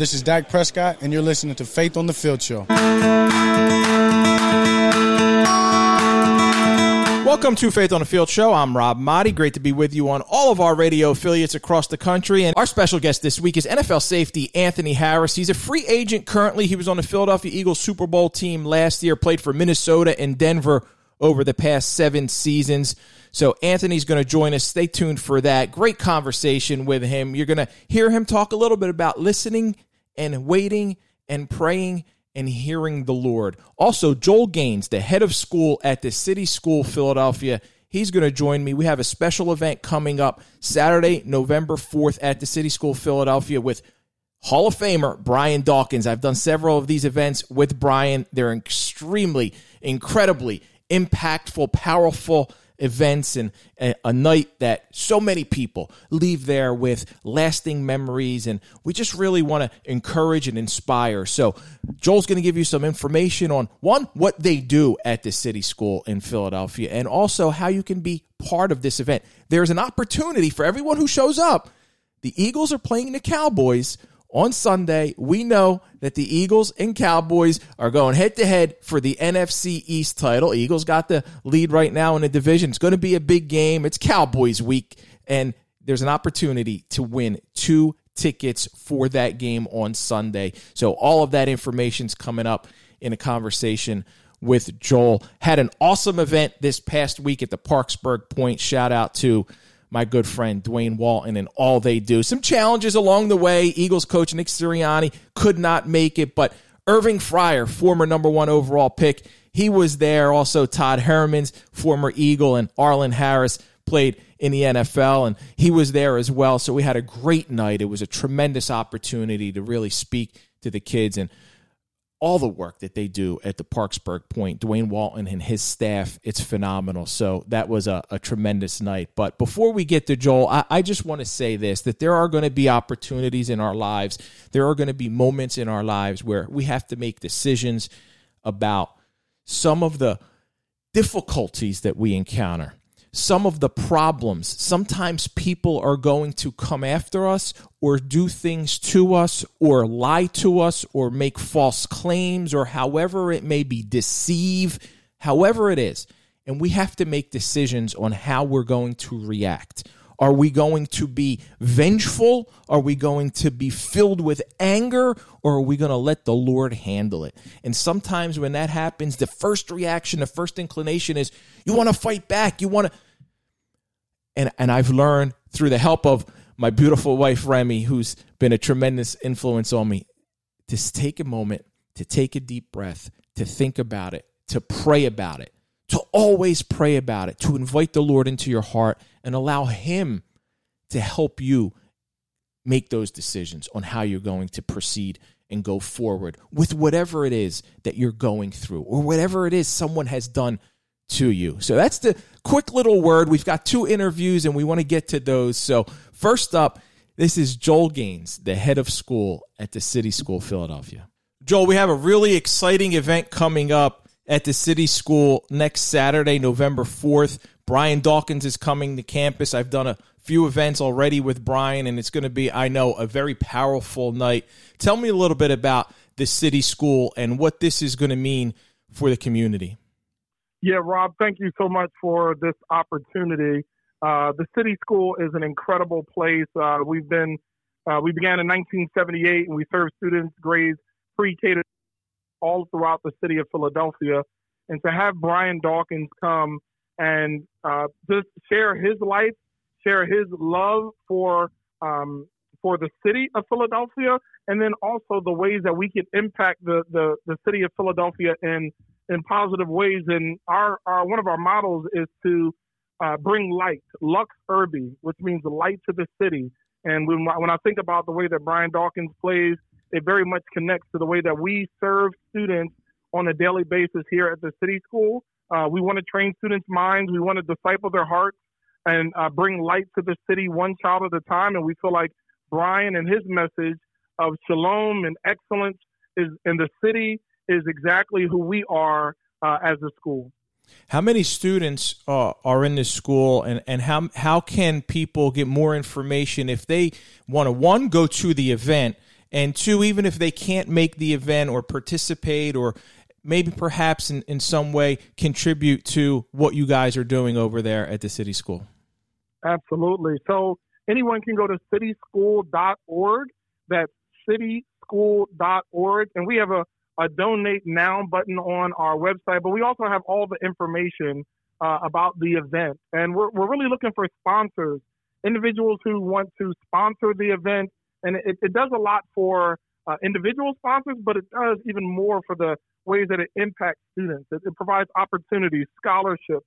This is Dak Prescott, and you're listening to Faith on the Field Show. Welcome to Faith on the Field Show. I'm Rob Maaddi. Great to be with you on all of our radio affiliates across the country. And our special guest this week is NFL safety Anthony Harris. He's a free agent currently. He was on the Philadelphia Eagles Super Bowl team last year, played for Minnesota and Denver over the past seven seasons. So Anthony's going to join us. Stay tuned for that. Great conversation with him. You're going to hear him talk a little bit about listening and waiting and praying and hearing the Lord. Also, Joel Gaines, the head of school at the City School Philadelphia, he's going to join me. We have a special event coming up Saturday, November 4th at the City School Philadelphia with Hall of Famer Brian Dawkins. I've done several of these events with Brian. They're extremely, incredibly impactful, powerful events and a, a, night that so many people leave there with lasting memories. And we just really want to encourage and inspire. So, Joel's going to give you some information on one, what they do at the City School in Philadelphia, and also how you can be part of this event. There's an opportunity for everyone who shows up. The Eagles are playing the Cowboys on Sunday, we know that the Eagles and Cowboys are going head to head for the NFC East title. Eagles got the lead right now in the division. It's going to be a big game. It's Cowboys week, and there's an opportunity to win two tickets for that game on Sunday. So all of that information's coming up in a conversation with Joel. Had an awesome event this past week at the Parkesburg Point. Shout out to my good friend Dwayne Walton and all they do. Some challenges along the way. Eagles coach Nick Sirianni could not make it, but Irving Fryar, former number one overall pick, he was there. Also, Todd Herremans, former Eagle, and Arlen Harris played in the NFL, and he was there as well. So we had a great night. It was a tremendous opportunity to really speak to the kids and all the work that they do at the Parkesburg Point, Dwayne Walton and his staff, it's phenomenal. So that was a, a tremendous night. But before we get to Joel, I, I just want to say this that there are going to be opportunities in our lives. There are going to be moments in our lives where we have to make decisions about some of the difficulties that we encounter some of the problems. Sometimes people are going to come after us or do things to us or lie to us or make false claims or however it may be, deceive, however it is. And we have to make decisions on how we're going to react. Are we going to be vengeful? Are we going to be filled with anger? Or are we going to let the Lord handle it? And sometimes when that happens, the first reaction, the first inclination is you want to fight back. You want to. And, and I've learned through the help of my beautiful wife, Remy, who's been a tremendous influence on me, to take a moment, to take a deep breath, to think about it, to pray about it, always pray about it, to invite the Lord into your heart and allow Him to help you make those decisions on how you're going to proceed and go forward with whatever it is that you're going through or whatever it is someone has done to you. So that's the quick little word. We've got two interviews and we want to get to those. So, first up, this is Joel Gaines, the head of school at the City School Philadelphia. Joel, we have a really exciting event coming up at the City School next Saturday, November 4th. Brian Dawkins is coming to campus. I've done a few events already with Brian, and it's going to be, I know, a very powerful night. Tell me a little bit about the City School and what this is going to mean for the community. Yeah, Rob, thank you so much for this opportunity. Uh, the City School is an incredible place. Uh, we've been, uh, we began in 1978 and we serve students grades pre-K to all throughout the city of Philadelphia. And to have Brian Dawkins come and uh, just share his life, share his love for um, for the city of Philadelphia, and then also the ways that we can impact the the, the city of Philadelphia in in positive ways. And our, our one of our models is to uh, bring light, lux urbi, which means light to the city. And when when I think about the way that Brian Dawkins plays, it very much connects to the way that we serve students on a daily basis here at the city school. Uh, we want to train students' minds. We want to disciple their hearts and uh, bring light to the city one child at a time. And we feel like Brian and his message of shalom and excellence is in the city is exactly who we are uh, as a school. How many students uh, are in this school, and, and how how can people get more information if they want to one go to the event And two, even if they can't make the event or participate or maybe perhaps in, in some way contribute to what you guys are doing over there at the city school? Absolutely. So anyone can go to cityschool.org. That's cityschool.org. And we have a, a donate now button on our website, but we also have all the information uh, about the event. And we're, we're really looking for sponsors, individuals who want to sponsor the event. And it, it does a lot for uh, individual sponsors, but it does even more for the ways that it impacts students. It, it provides opportunities, scholarships,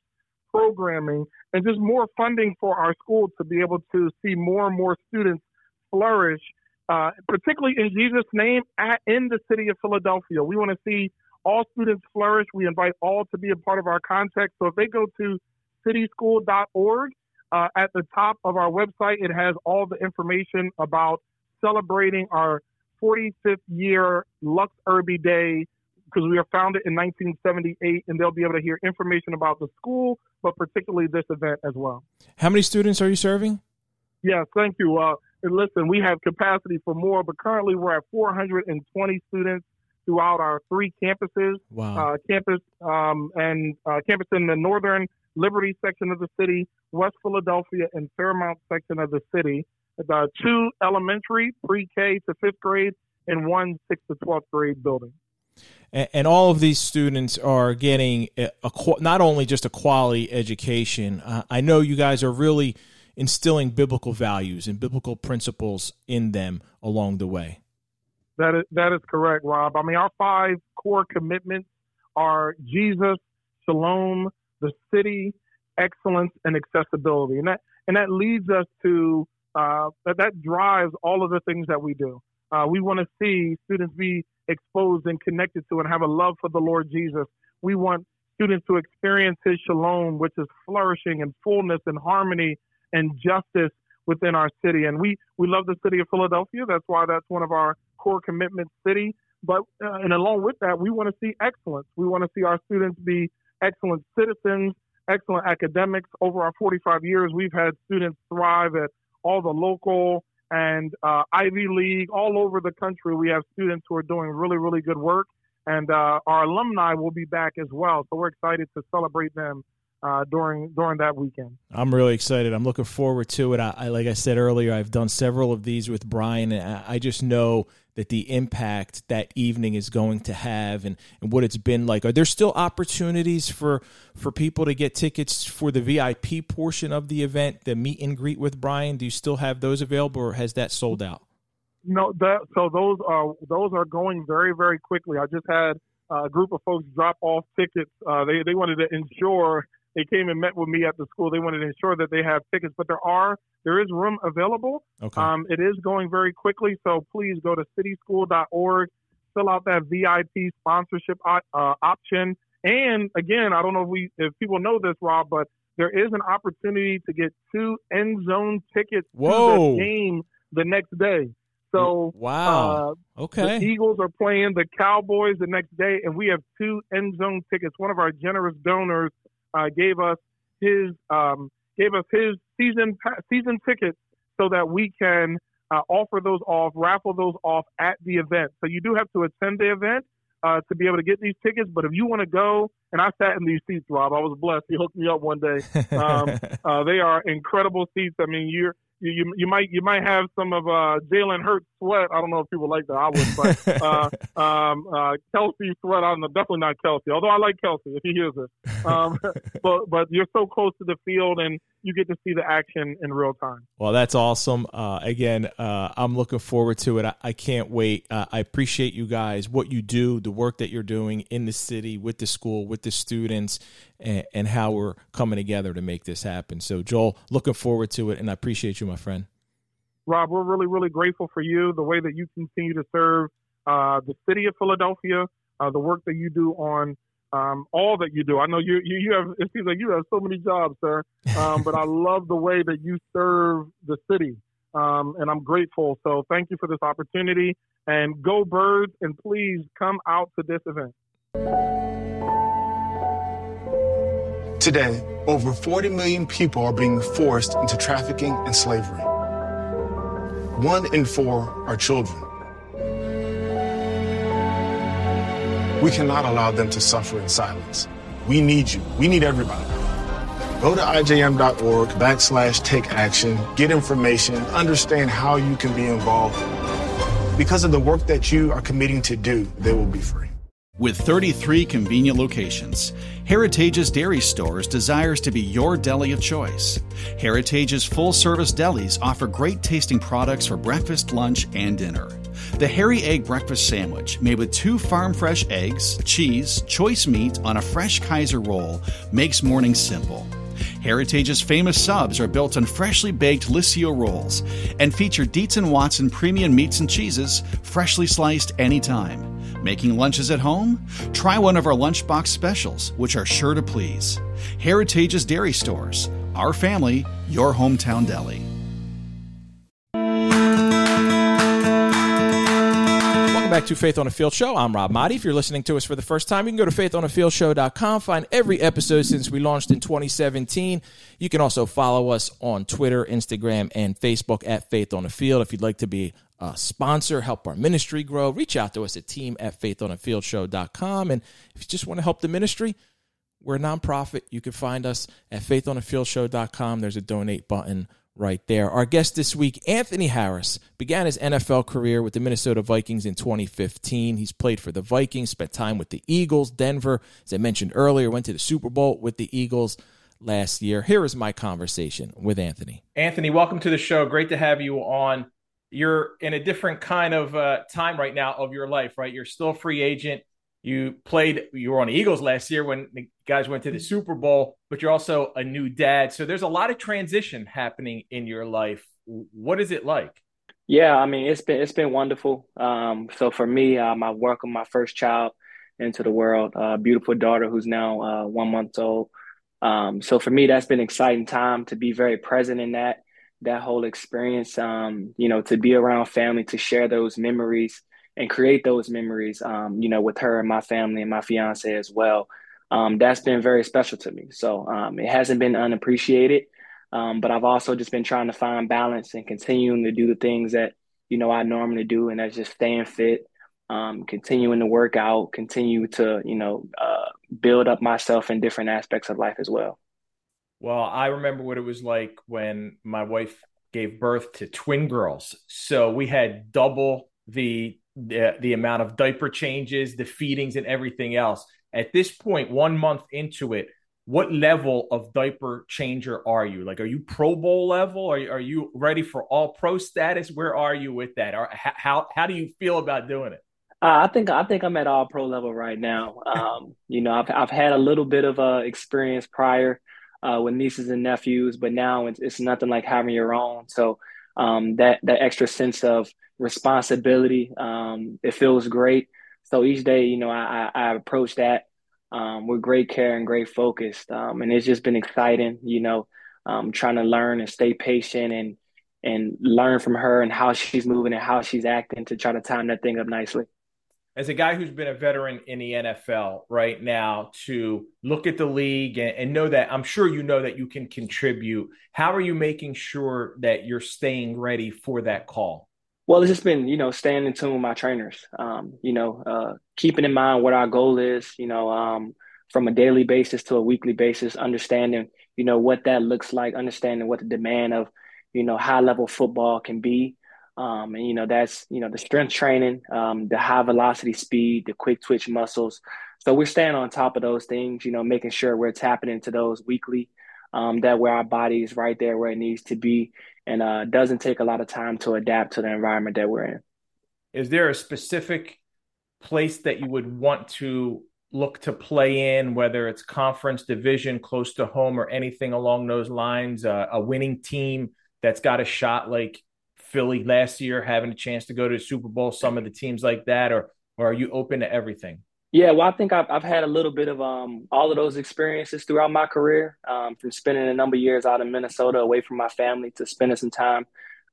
programming, and just more funding for our school to be able to see more and more students flourish, uh, particularly in Jesus' name at, in the city of Philadelphia. We want to see all students flourish. We invite all to be a part of our context. So if they go to cityschool.org, uh, at the top of our website, it has all the information about celebrating our 45th year Lux Urbi Day because we were founded in 1978, and they'll be able to hear information about the school, but particularly this event as well. How many students are you serving? Yes, thank you. Uh, listen, we have capacity for more, but currently we're at 420 students throughout our three campuses. Wow. Uh, campus um, and uh, campus in the northern Liberty section of the city, West Philadelphia, and Fairmount section of the city. The two elementary, pre-K to fifth grade, and one sixth to twelfth grade building and, all of these students are getting a, a, not only just a quality education. Uh, I know you guys are really instilling biblical values and biblical principles in them along the way. That is that is correct, Rob. I mean, our five core commitments are Jesus, Shalom, the city, excellence, and accessibility, and that and that leads us to uh, that that drives all of the things that we do. Uh, we want to see students be exposed and connected to and have a love for the Lord Jesus. We want students to experience his shalom, which is flourishing and fullness and harmony and justice within our city. And we, we love the city of Philadelphia. That's why that's one of our core commitment city. But, uh, and along with that, we want to see excellence. We want to see our students be excellent citizens, excellent academics. Over our 45 years, we've had students thrive at all the local and uh, Ivy League all over the country. We have students who are doing really, really good work, and uh, our alumni will be back as well. So we're excited to celebrate them uh, during during that weekend. I'm really excited. I'm looking forward to it. I, I, like I said earlier, I've done several of these with Brian, and I, I just know that the impact that evening is going to have and, and what it's been like. Are there still opportunities for for people to get tickets for the VIP portion of the event, the meet and greet with Brian? Do you still have those available, or has that sold out? No, that so those are those are going very very quickly. I just had a group of folks drop off tickets. Uh, they they wanted to ensure they came and met with me at the school. They wanted to ensure that they have tickets, but there are there is room available. Okay. Um, it is going very quickly, so please go to cityschool.org, fill out that VIP sponsorship uh, option, and again, I don't know if we if people know this, Rob, but there is an opportunity to get two end zone tickets Whoa. to the game the next day. So wow, uh, okay. The Eagles are playing the Cowboys the next day, and we have two end zone tickets. One of our generous donors uh, gave us his um, gave us his season season tickets so that we can uh, offer those off, raffle those off at the event. So you do have to attend the event uh, to be able to get these tickets. But if you want to go, and I sat in these seats, Rob, I was blessed. He hooked me up one day. Um, uh, they are incredible seats. I mean, you're you, you might you might have some of uh, Jalen Hurts sweat. I don't know if people like that. I would, but uh, um, uh, Kelce sweat. I don't know. Definitely not Kelce, Although I like Kelce if he hears it. Um, but but you're so close to the field and you get to see the action in real time. Well, that's awesome. Uh, again, uh, I'm looking forward to it. I, I can't wait. Uh, I appreciate you guys, what you do, the work that you're doing in the city with the school, with the students, and, and how we're coming together to make this happen. So, Joel, looking forward to it, and I appreciate you, my friend. Rob, we're really, really grateful for you, the way that you continue to serve uh, the city of Philadelphia, uh, the work that you do on um, all that you do. I know you, you, you have, it seems like you have so many jobs, sir. Um, but I love the way that you serve the city. Um, and I'm grateful. So thank you for this opportunity and go birds and please come out to this event. Today, over 40 million people are being forced into trafficking and slavery. One in four are children. We cannot allow them to suffer in silence. We need you. We need everybody. Go to ijm.org backslash take action, get information, understand how you can be involved. Because of the work that you are committing to do, they will be free. With 33 convenient locations, Heritage's Dairy Stores desires to be your deli of choice. Heritage's full service delis offer great tasting products for breakfast, lunch, and dinner. The Hairy Egg Breakfast Sandwich, made with two farm fresh eggs, cheese, choice meat on a fresh Kaiser roll, makes mornings simple. Heritage's famous subs are built on freshly baked Liscio rolls and feature Dietz and Watson premium meats and cheeses, freshly sliced anytime. Making lunches at home? Try one of our lunchbox specials, which are sure to please. Heritage's Dairy Stores. Our family, your hometown deli. Back to Faith on the Field Show. I'm Rob Maaddi. If you're listening to us for the first time, you can go to faithonthefieldshow.com, find every episode since we launched in 2017. You can also follow us on Twitter, Instagram, and Facebook at Faith on the Field. If you'd like to be a sponsor, help our ministry grow, reach out to us at team at faithonthefieldshow.com. And if you just want to help the ministry, we're a nonprofit. You can find us at faithonthefieldshow.com. There's a donate button right there. Our guest this week, Anthony Harris, began his NFL career with the Minnesota Vikings in 2015. He's played for the Vikings, spent time with the Eagles, Denver, as I mentioned earlier, went to the Super Bowl with the Eagles last year. Here is my conversation with Anthony. Anthony, welcome to the show. Great to have you on. You're in a different kind of uh, time right now of your life, right? You're still free agent. You played, you were on the Eagles last year when the guys went to the Super Bowl, but you're also a new dad. So there's a lot of transition happening in your life. What is it like? Yeah, I mean, it's been it's been wonderful. Um, so for me, um, I welcome my first child into the world, a uh, beautiful daughter who's now uh, one month old. Um, so for me, that's been an exciting time to be very present in that that whole experience. Um, you know, to be around family, to share those memories and create those memories, um, you know, with her and my family and my fiance as well. Um, that's been very special to me. So um, it hasn't been unappreciated, um, but I've also just been trying to find balance and continuing to do the things that you know I normally do, and that's just staying fit, um, continuing to work out, continue to you know uh, build up myself in different aspects of life as well. Well, I remember what it was like when my wife gave birth to twin girls. So we had double the the, the amount of diaper changes, the feedings, and everything else. At this point, one month into it, what level of diaper changer are you? Like, are you Pro Bowl level? Are you, are you ready for all pro status? Where are you with that? Or how how do you feel about doing it? Uh, I think I think I'm at all pro level right now. Um, you know, I've I've had a little bit of uh, experience prior uh, with nieces and nephews, but now it's, it's nothing like having your own. So um, that that extra sense of responsibility. Um, it feels great. So each day, you know, I, I, I approach that um, with great care and great focus. Um, and it's just been exciting, you know, um, trying to learn and stay patient and and learn from her and how she's moving and how she's acting to try to time that thing up nicely as a guy who's been a veteran in the NFL right now to look at the league and, and, know that I'm sure you know that you can contribute. How are you making sure that you're staying ready for that call? Well, it's just been, you know, staying in tune with my trainers, um, you know, uh, keeping in mind what our goal is, you know, um, from a daily basis to a weekly basis, understanding, you know, what that looks like, understanding what the demand of, you know, high level football can be. Um, and you know that's you know the strength training, um, the high velocity speed, the quick twitch muscles. So we're staying on top of those things. You know, making sure we're tapping into those weekly. Um, that where our body is right there where it needs to be, and uh, doesn't take a lot of time to adapt to the environment that we're in. Is there a specific place that you would want to look to play in, whether it's conference, division, close to home, or anything along those lines? Uh, a winning team that's got a shot like Philly last year having a chance to go to the Super Bowl, some of the teams like that, or or are you open to everything? Yeah, well, I think I've, I've had a little bit of um, all of those experiences throughout my career, um, from spending a number of years out in Minnesota away from my family to spending some time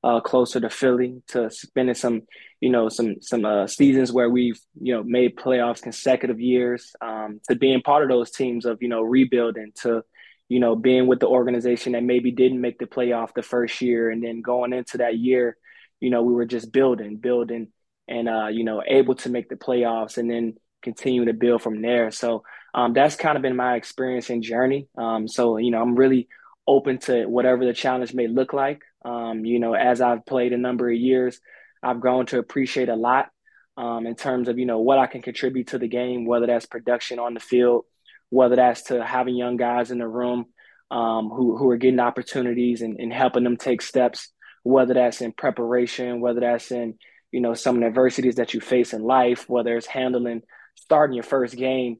uh, closer to Philly to spending some, you know, some some uh, seasons where we've you know made playoffs consecutive years um, to being part of those teams of you know rebuilding to you know, being with the organization that maybe didn't make the playoff the first year and then going into that year, you know, we were just building, building and uh, you know, able to make the playoffs and then, continue to build from there. So um, that's kind of been my experience and journey. Um, so you know, I'm really open to whatever the challenge may look like. Um, you know, as I've played a number of years, I've grown to appreciate a lot um, in terms of you know what I can contribute to the game, whether that's production on the field, whether that's to having young guys in the room um, who who are getting opportunities and, and helping them take steps, whether that's in preparation, whether that's in you know some of the adversities that you face in life, whether it's handling starting your first game.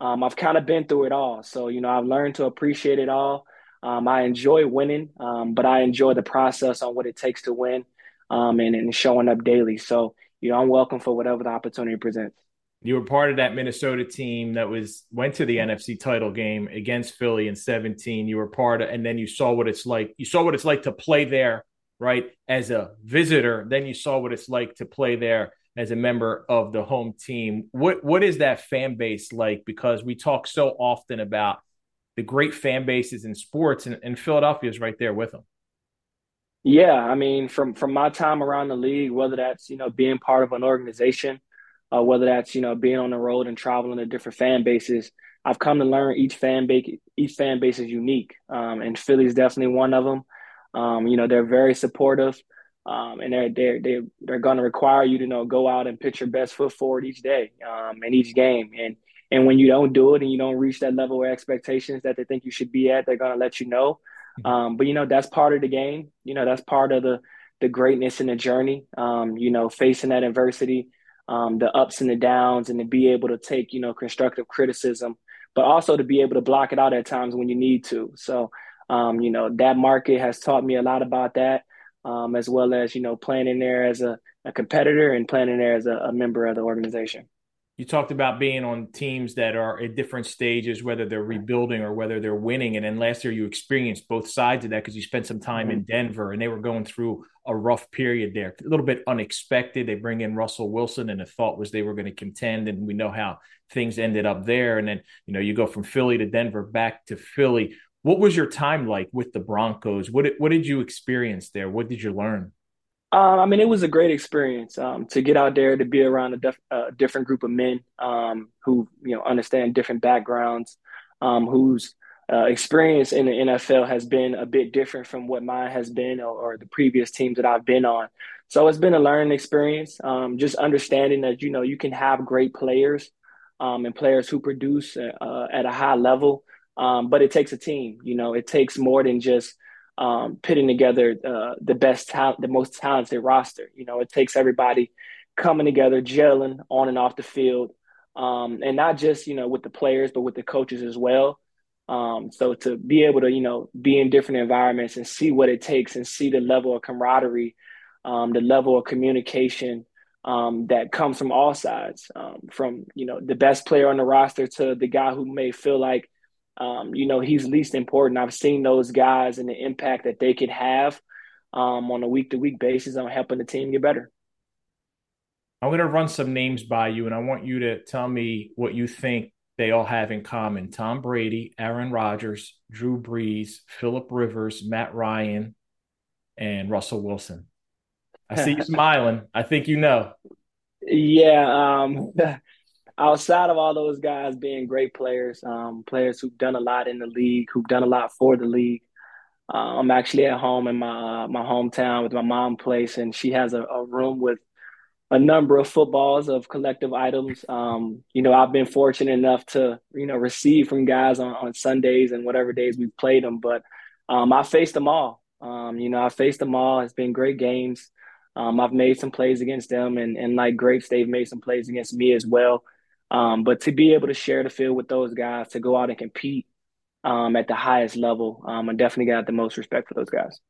Um, I've kind of been through it all, so you know I've learned to appreciate it all. Um, I enjoy winning, um, but I enjoy the process on what it takes to win um, and, and showing up daily. So, you know, I'm welcome for whatever the opportunity presents. You were part of that Minnesota team that was went to the mm-hmm. NFC title game against Philly in 17. You were part of, and then you saw what it's like. You saw what it's like to play there, right, as a visitor. Then you saw what it's like to play there as a member of the home team. What what is that fan base like? Because we talk so often about the great fan bases in sports, and, and Philadelphia is right there with them. Yeah, I mean, from from my time around the league, whether that's you know being part of an organization, uh, whether that's you know being on the road and traveling to different fan bases, I've come to learn each fan base each fan base is unique, um, and Philly's definitely one of them. Um, you know, they're very supportive, um, and they're they're they're, they're going to require you to you know go out and pitch your best foot forward each day um, and each game, and and when you don't do it and you don't reach that level of expectations that they think you should be at, they're going to let you know. Mm-hmm. Um, but you know that's part of the game. You know that's part of the the greatness in the journey. Um, you know, facing that adversity, um, the ups and the downs, and to be able to take you know constructive criticism, but also to be able to block it out at times when you need to. So, um, you know, that market has taught me a lot about that, um, as well as you know playing in there as a, a competitor and playing in there as a, a member of the organization you talked about being on teams that are at different stages, whether they're rebuilding or whether they're winning. And then last year you experienced both sides of that because you spent some time in mm-hmm. Denver and they were going through a rough period there, a little bit unexpected. They bring in Russell Wilson and the thought was they were going to contend. And we know how things ended up there. And then, you know, you go from Philly to Denver back to Philly. What was your time like with the Broncos? What did, what did you experience there? What did you learn? Um, I mean, it was a great experience um, to get out there to be around a, def- a different group of men um, who you know understand different backgrounds, um, whose uh, experience in the NFL has been a bit different from what mine has been or, or the previous teams that I've been on. So it's been a learning experience. Um, just understanding that you know you can have great players um, and players who produce uh, at a high level, but it takes a team. You know, it takes more than just um, putting together uh, the best talent, the most talented roster. You know, it takes everybody coming together, gelling on and off the field, um, and not just you know with the players, but with the coaches as well. Um, so to be able to you know be in different environments and see what it takes and see the level of camaraderie, um, the level of communication. Um, that comes from all sides, um, from you know the best player on the roster to the guy who may feel like um, you know, he's least important. I've seen those guys and the impact that they could have um, on a week to week basis on helping the team get better. I'm going to run some names by you, and I want you to tell me what you think they all have in common Tom Brady, Aaron Rodgers, Drew Brees, Philip Rivers, Matt Ryan, and Russell Wilson. I see you smiling. I think you know. Yeah. Um, outside of all those guys being great players, um, players who've done a lot in the league, who've done a lot for the league. Uh, I'm actually at home in my uh, my hometown with my mom place, and she has a, a, room with a number of footballs of collective items. Um, you know, I've been fortunate enough to you know receive from guys on, on Sundays and whatever days we've played them, but um, I faced them all. Um, you know, I faced them all. It's been great games. Um, I've made some plays against them, and and like grapes, they've made some plays against me as well. Um, but to be able to share the field with those guys, to go out and compete um, at the highest level, I definitely got the most respect for those guys.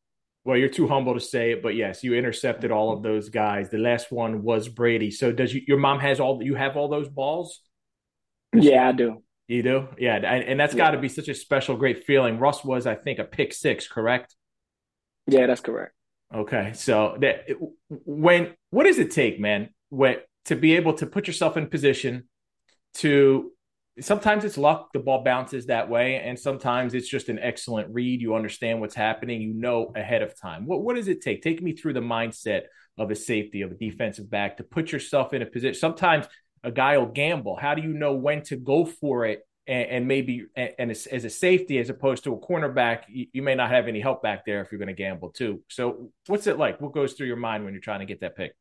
Well, you're too humble to say it, but yes, you intercepted all of mm-hmm. those guys. The last one was Brady. So does you, your mom has all you have all those balls? Yeah, I do. You do? Yeah, and, and that's got to be such a special, great feeling. Russ was, I think, a pick six, correct? Yeah, that's correct. Okay, so that when what does it take, man, when to be able to put yourself in position to sometimes it's luck the ball bounces that way and sometimes it's just an excellent read you understand what's happening you know ahead of time what, what does it take take me through the mindset of a safety of a defensive back to put yourself in a position sometimes a guy will gamble. How do you know when to go for it and, and maybe and, as, as, a safety as opposed to a cornerback, you, you, may not have any help back there if you're going to gamble too. So what's it like? What goes through your mind when you're trying to get that pick?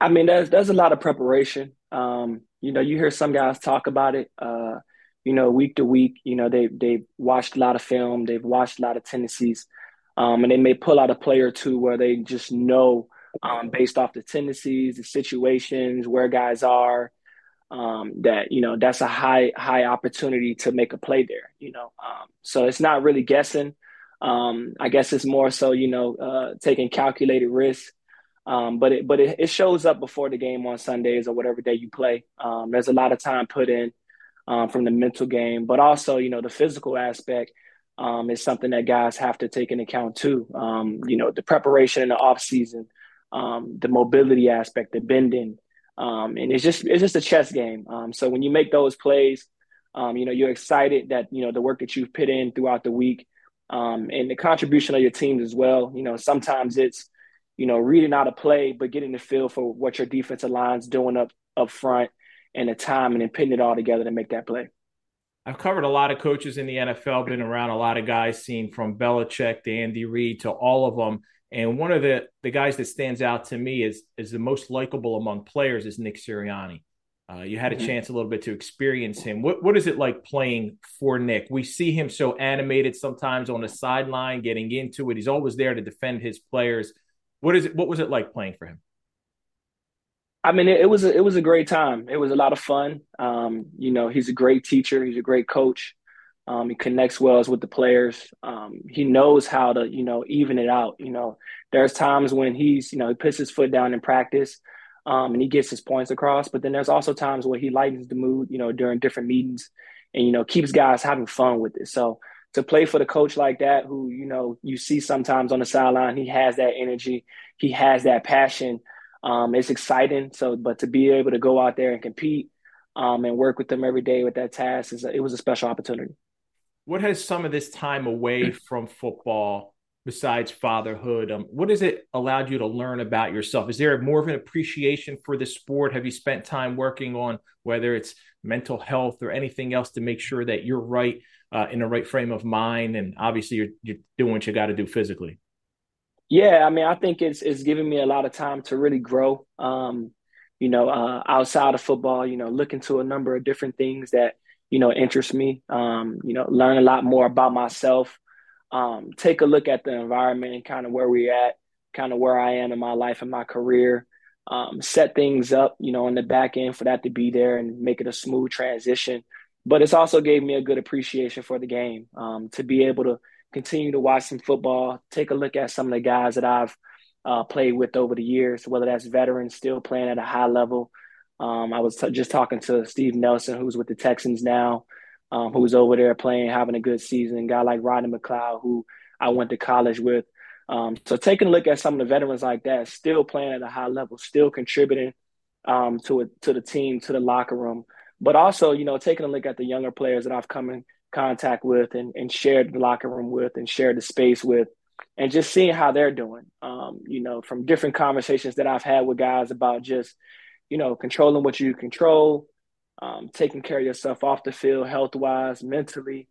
I mean, there's there's a lot of preparation. Um, you know, you hear some guys talk about it. Uh, you know, week to week. You know, they they've watched a lot of film. They've watched a lot of tendencies, um, and they may pull out a player or two where they just know um, based off the tendencies, the situations, where guys are, um, that you know that's a high high opportunity to make a play there. You know, um, so it's not really guessing. Um, I guess it's more so you know uh, taking calculated risks. Um, but it but it, it, shows up before the game on Sundays or whatever day you play. Um, there's a lot of time put in um, from the mental game, but also you know the physical aspect is something that guys have to take into account too. you know the preparation in the off season, the mobility aspect, the bending, um, and it's just it's just a chess game. Um, so when you make those plays, um, you know you're excited that you know the work that you've put in throughout the week, um, and the contribution of your teams as well. You know sometimes it's you know reading out a play, but getting the feel for what your defensive line's doing up up front, and the time, and then putting it all together to make that play. I've covered a lot of coaches in the NFL, been around a lot of guys, seen from Belichick to Andy Reid to all of them. And one of the the guys that stands out to me is is the most likable among players is Nick Sirianni. Uh, you had a mm-hmm. chance a little bit to experience him. What what is it like playing for Nick? We see him so animated sometimes on the sideline, getting into it. He's always there to defend his players. What is it? What was it like playing for him? I mean, it, it was a, it was a great time. It was a lot of fun. Um, you know, he's a great teacher. He's a great coach. Um, he connects well with the players. Um, he knows how to, you know, even it out. You know, there's times when he's, you know, he puts his foot down in practice um, and he gets his points across. But then there's also times where he lightens the mood, you know, during different meetings and, you know, keeps guys having fun with it. So to play for the coach like that, who, you know, you see sometimes on the sideline, he has that energy, he has that passion. Um, it's exciting. So, but to be able to go out there and compete um, and work with them every day with that task is a, it was a special opportunity what has some of this time away from football besides fatherhood um, what has it allowed you to learn about yourself is there more of an appreciation for the sport have you spent time working on whether it's mental health or anything else to make sure that you're right uh, in the right frame of mind and obviously you're, you're doing what you got to do physically yeah i mean i think it's it's giving me a lot of time to really grow um, you know uh, outside of football you know look into a number of different things that you know, interest me. Um, you know, learn a lot more about myself. Um, take a look at the environment and kind of where we're at, kind of where I am in my life and my career. Um, set things up, you know, on the back end for that to be there and make it a smooth transition. But it's also gave me a good appreciation for the game um, to be able to continue to watch some football, take a look at some of the guys that I've uh, played with over the years, whether that's veterans still playing at a high level, um, I was t- just talking to Steve Nelson, who's with the Texans now, um, who's over there playing, having a good season. A guy like Rodney McLeod, who I went to college with. Um, so taking a look at some of the veterans like that, still playing at a high level, still contributing um, to it, to the team, to the locker room, but also you know taking a look at the younger players that I've come in contact with and, and shared the locker room with and shared the space with, and just seeing how they're doing. Um, you know, from different conversations that I've had with guys about just you know, controlling what you control, um, taking care of yourself off the field, health wise, mentally,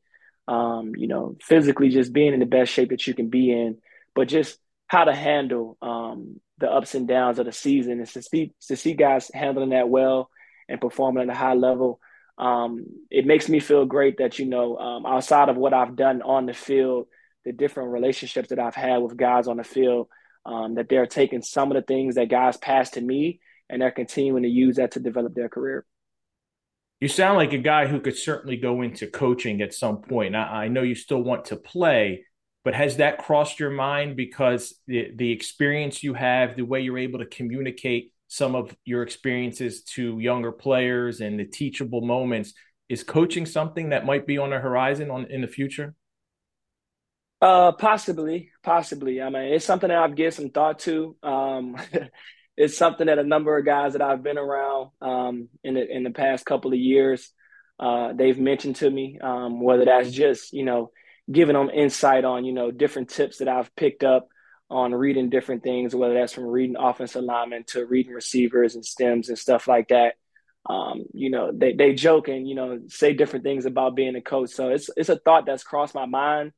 um, you know, physically, just being in the best shape that you can be in, but just how to handle um, the ups and downs of the season and to see to see guys handling that well and performing at a high level. Um, it makes me feel great that you know um, outside of what I've done on the field, the different relationships that I've had with guys on the field, um, that they're taking some of the things that guys passed to me and they're continuing to use that to develop their career. You sound like a guy who could certainly go into coaching at some point. I, I know you still want to play, but has that crossed your mind because the, the experience you have, the way you're able to communicate some of your experiences to younger players and the teachable moments, is coaching something that might be on the horizon on in the future? Uh, possibly, possibly. I mean, it's something that I've given some thought to. Um, it's something that a number of guys that I've been around um, in the in the past couple of years, uh, they've mentioned to me. Um, whether that's just you know giving them insight on you know different tips that I've picked up on reading different things, whether that's from reading offensive alignment to reading receivers and stems and stuff like that. um, you know, they they joke and you know say different things about being a coach. So it's it's a thought that's crossed my mind.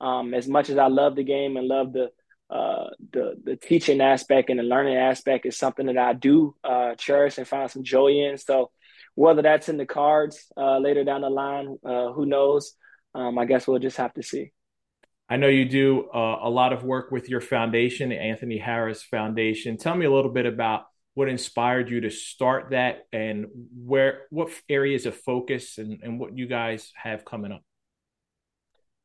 Um, as much as I love the game and love the uh, the the teaching aspect and the learning aspect is something that I do uh, cherish and find some joy in. So whether that's in the cards uh, later down the line, uh, who knows? Um, I guess we'll just have to see. I know you do uh, a lot of work with your foundation, the Anthony Harris Foundation. Tell me a little bit about what inspired you to start that and where what areas of focus and, and what you guys have coming up.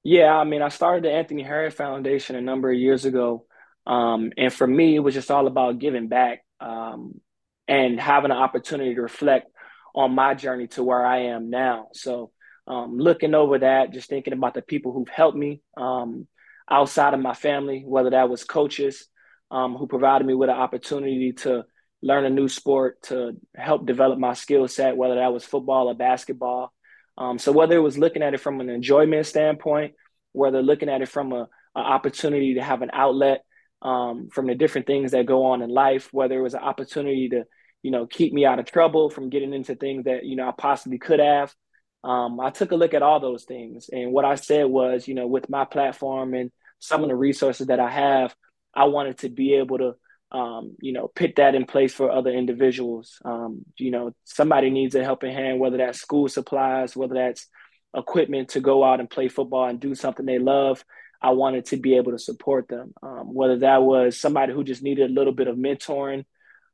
Yeah, I mean, I started the Anthony Harris Foundation a number of years ago. Um, and for me, it was just all about giving back um, and having an opportunity to reflect on my journey to where I am now. So, um, looking over that, just thinking about the people who've helped me um, outside of my family, whether that was coaches um, who provided me with an opportunity to learn a new sport, to help develop my skill set, whether that was football or basketball. Um, so whether it was looking at it from an enjoyment standpoint, whether looking at it from a, a opportunity to have an outlet um, from the different things that go on in life, whether it was an opportunity to, you know, keep me out of trouble from getting into things that, you know, I possibly could have. Um, I took a look at all those things. And what I said was, you know, with my platform and some of the resources that I have, I wanted to be able to um, you know, put that in place for other individuals. Um, you know, somebody needs a helping hand, whether that's school supplies, whether that's equipment to go out and play football and do something they love. I wanted to be able to support them, um, whether that was somebody who just needed a little bit of mentoring,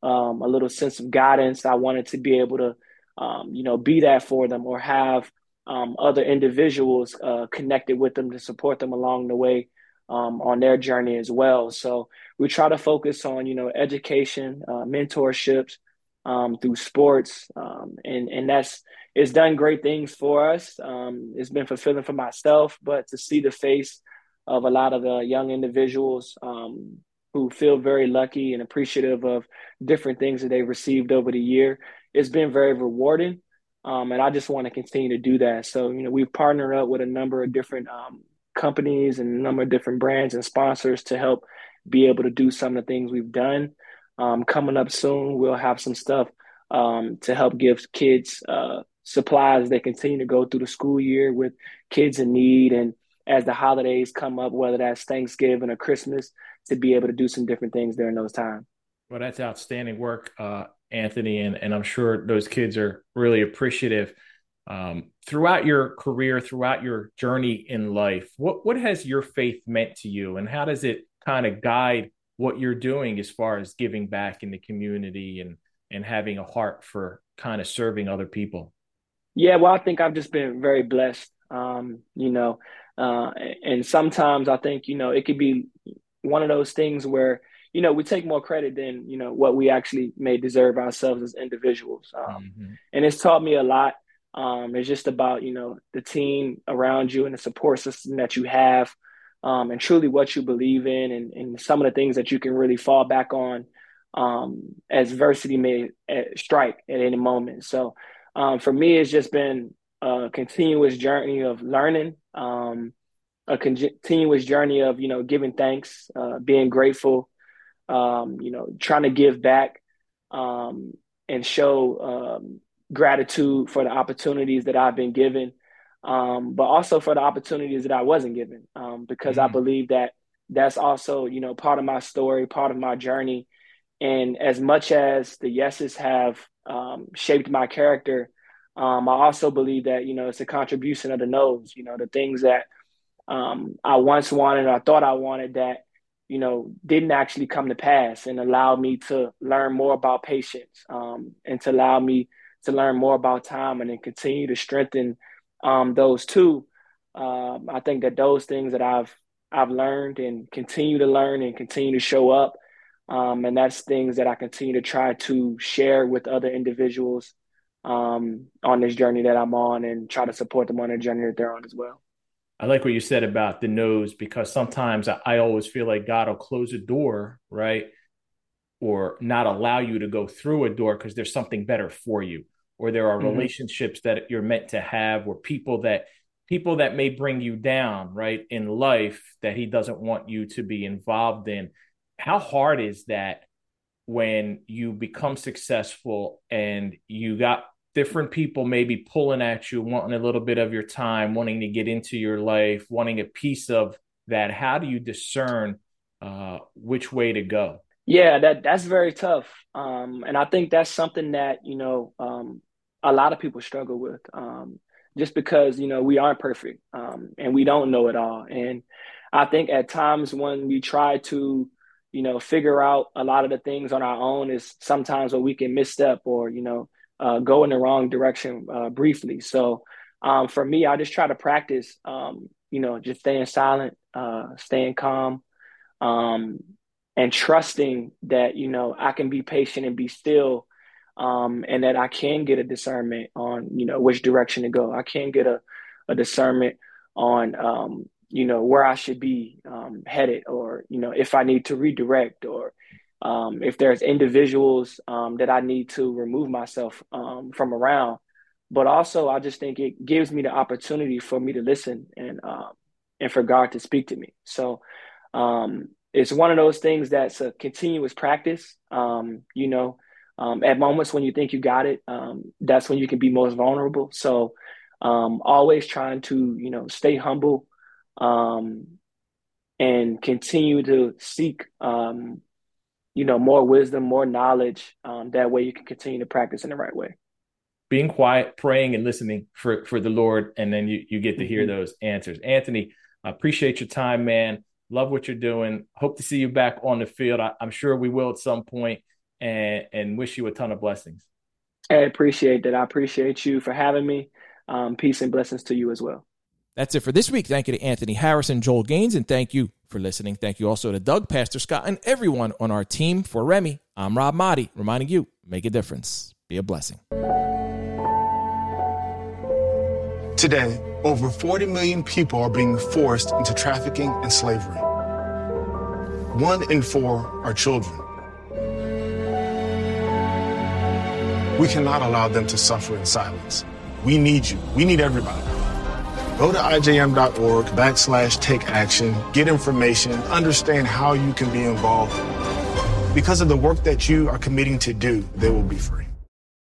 um, a little sense of guidance. I wanted to be able to, um, you know, be that for them or have um, other individuals uh, connected with them to support them along the way um, on their journey as well. So we try to focus on you know education, uh, mentorships um, through sports, um, and and that's it's done great things for us. Um, it's been fulfilling for myself, but to see the face of a lot of the young individuals who feel very lucky and appreciative of different things that they've received over the year, it's been very rewarding. Um, and I just want to continue to do that. So, you know, we've partnered up with a number of different um, companies and a number of different brands and sponsors to help be able to do some of the things we've done. Um, coming up soon, we'll have some stuff um, to help give kids uh, supplies they continue to go through the school year with kids in need. And as the holidays come up, whether that's Thanksgiving or Christmas, to be able to do some different things during those times. Well, that's outstanding work, uh, Anthony. And, and I'm sure those kids are really appreciative um, throughout your career, throughout your journey in life, what what has your faith meant to you, and how does it kind of guide what you're doing as far as giving back in the community and and having a heart for kind of serving other people? Yeah, well, I think I've just been very blessed. Um, you know, uh, and sometimes I think you know it could be one of those things where you know we take more credit than you know what we actually may deserve ourselves as individuals. Um, mm-hmm. And it's taught me a lot. Um, it's just about you know the team around you and the support system that you have, um, and truly what you believe in, and, and, some of the things that you can really fall back on um, as adversity may uh, strike at any moment. So um, for me, it's just been a continuous journey of learning, um, a continuous journey of you know giving thanks, uh, being grateful, um, you know, trying to give back um, and show um, gratitude for the opportunities that I've been given, um, but also for the opportunities that I wasn't given, um, because mm-hmm. I believe that that's also, you know, part of my story, part of my journey. And as much as the yeses have um, shaped my character, um, I also believe that, you know, it's a contribution of the no's, you know, the things that um, I once wanted, I thought I wanted that, you know, didn't actually come to pass and allowed me to learn more about patience um, and to allow me to learn more about time and then continue to strengthen um, those two. Um, I think that those things that I've I've learned and continue to learn and continue to show up, um, and that's things that I continue to try to share with other individuals um, on this journey that I'm on, and try to support them on the journey that they're on as well. I like what you said about the nose because sometimes I, I always feel like God will close a door, right? Or not allow you to go through a door because there's something better for you or there are mm-hmm. relationships that you're meant to have or people that people that may bring you down right in life that he doesn't want you to be involved in how hard is that when you become successful and you got different people maybe pulling at you, wanting a little bit of your time, wanting to get into your life, wanting a piece of that. How do you discern uh, which way to go? Yeah, that that's very tough, um, and I think that's something that you know um, a lot of people struggle with, um, just because you know we aren't perfect um, and we don't know it all. And I think at times when we try to you know figure out a lot of the things on our own is sometimes where we can misstep or you know uh, go in the wrong direction uh, briefly. So um, for me, I just try to practice, um, you know, just staying silent, uh, staying calm, um, and trusting that you know I can be patient and be still, um, and that I can get a discernment on you know which direction to go. I can get a, a discernment on um, you know where I should be um, headed, or you know if I need to redirect, or um, if there's individuals um, that I need to remove myself um, from around. But also, I just think it gives me the opportunity for me to listen and um, and for God to speak to me. So um, it's one of those things that's a continuous practice. Um, you know, at moments when you think you got it, that's when you can be most vulnerable. So always trying to you know stay humble and continue to seek um, you know, more wisdom, more knowledge. Um, that way you can continue to practice in the right way. Being quiet, praying, and listening for for the Lord, and then you you get to hear mm-hmm. those answers. Anthony, I appreciate your time, man. Love what you're doing. Hope to see you back on the field. I, am sure we will at some point, and and wish you a ton of blessings. I appreciate that. I appreciate you for having me. Um, peace and blessings to you as well. That's it for this week. Thank you to Anthony Harrison, Joel Gaines, and thank you for listening. Thank you also to Doug, Pastor Scott, and everyone on our team. For Remy, I'm Rob Maaddi, reminding you make a difference, be a blessing. Today, over 40 million people are being forced into trafficking and slavery. One in four are children. We cannot allow them to suffer in silence. We need you. We need everybody. Go to ijm.org backslash take action, get information, understand how you can be involved. Because of the work that you are committing to do, they will be free.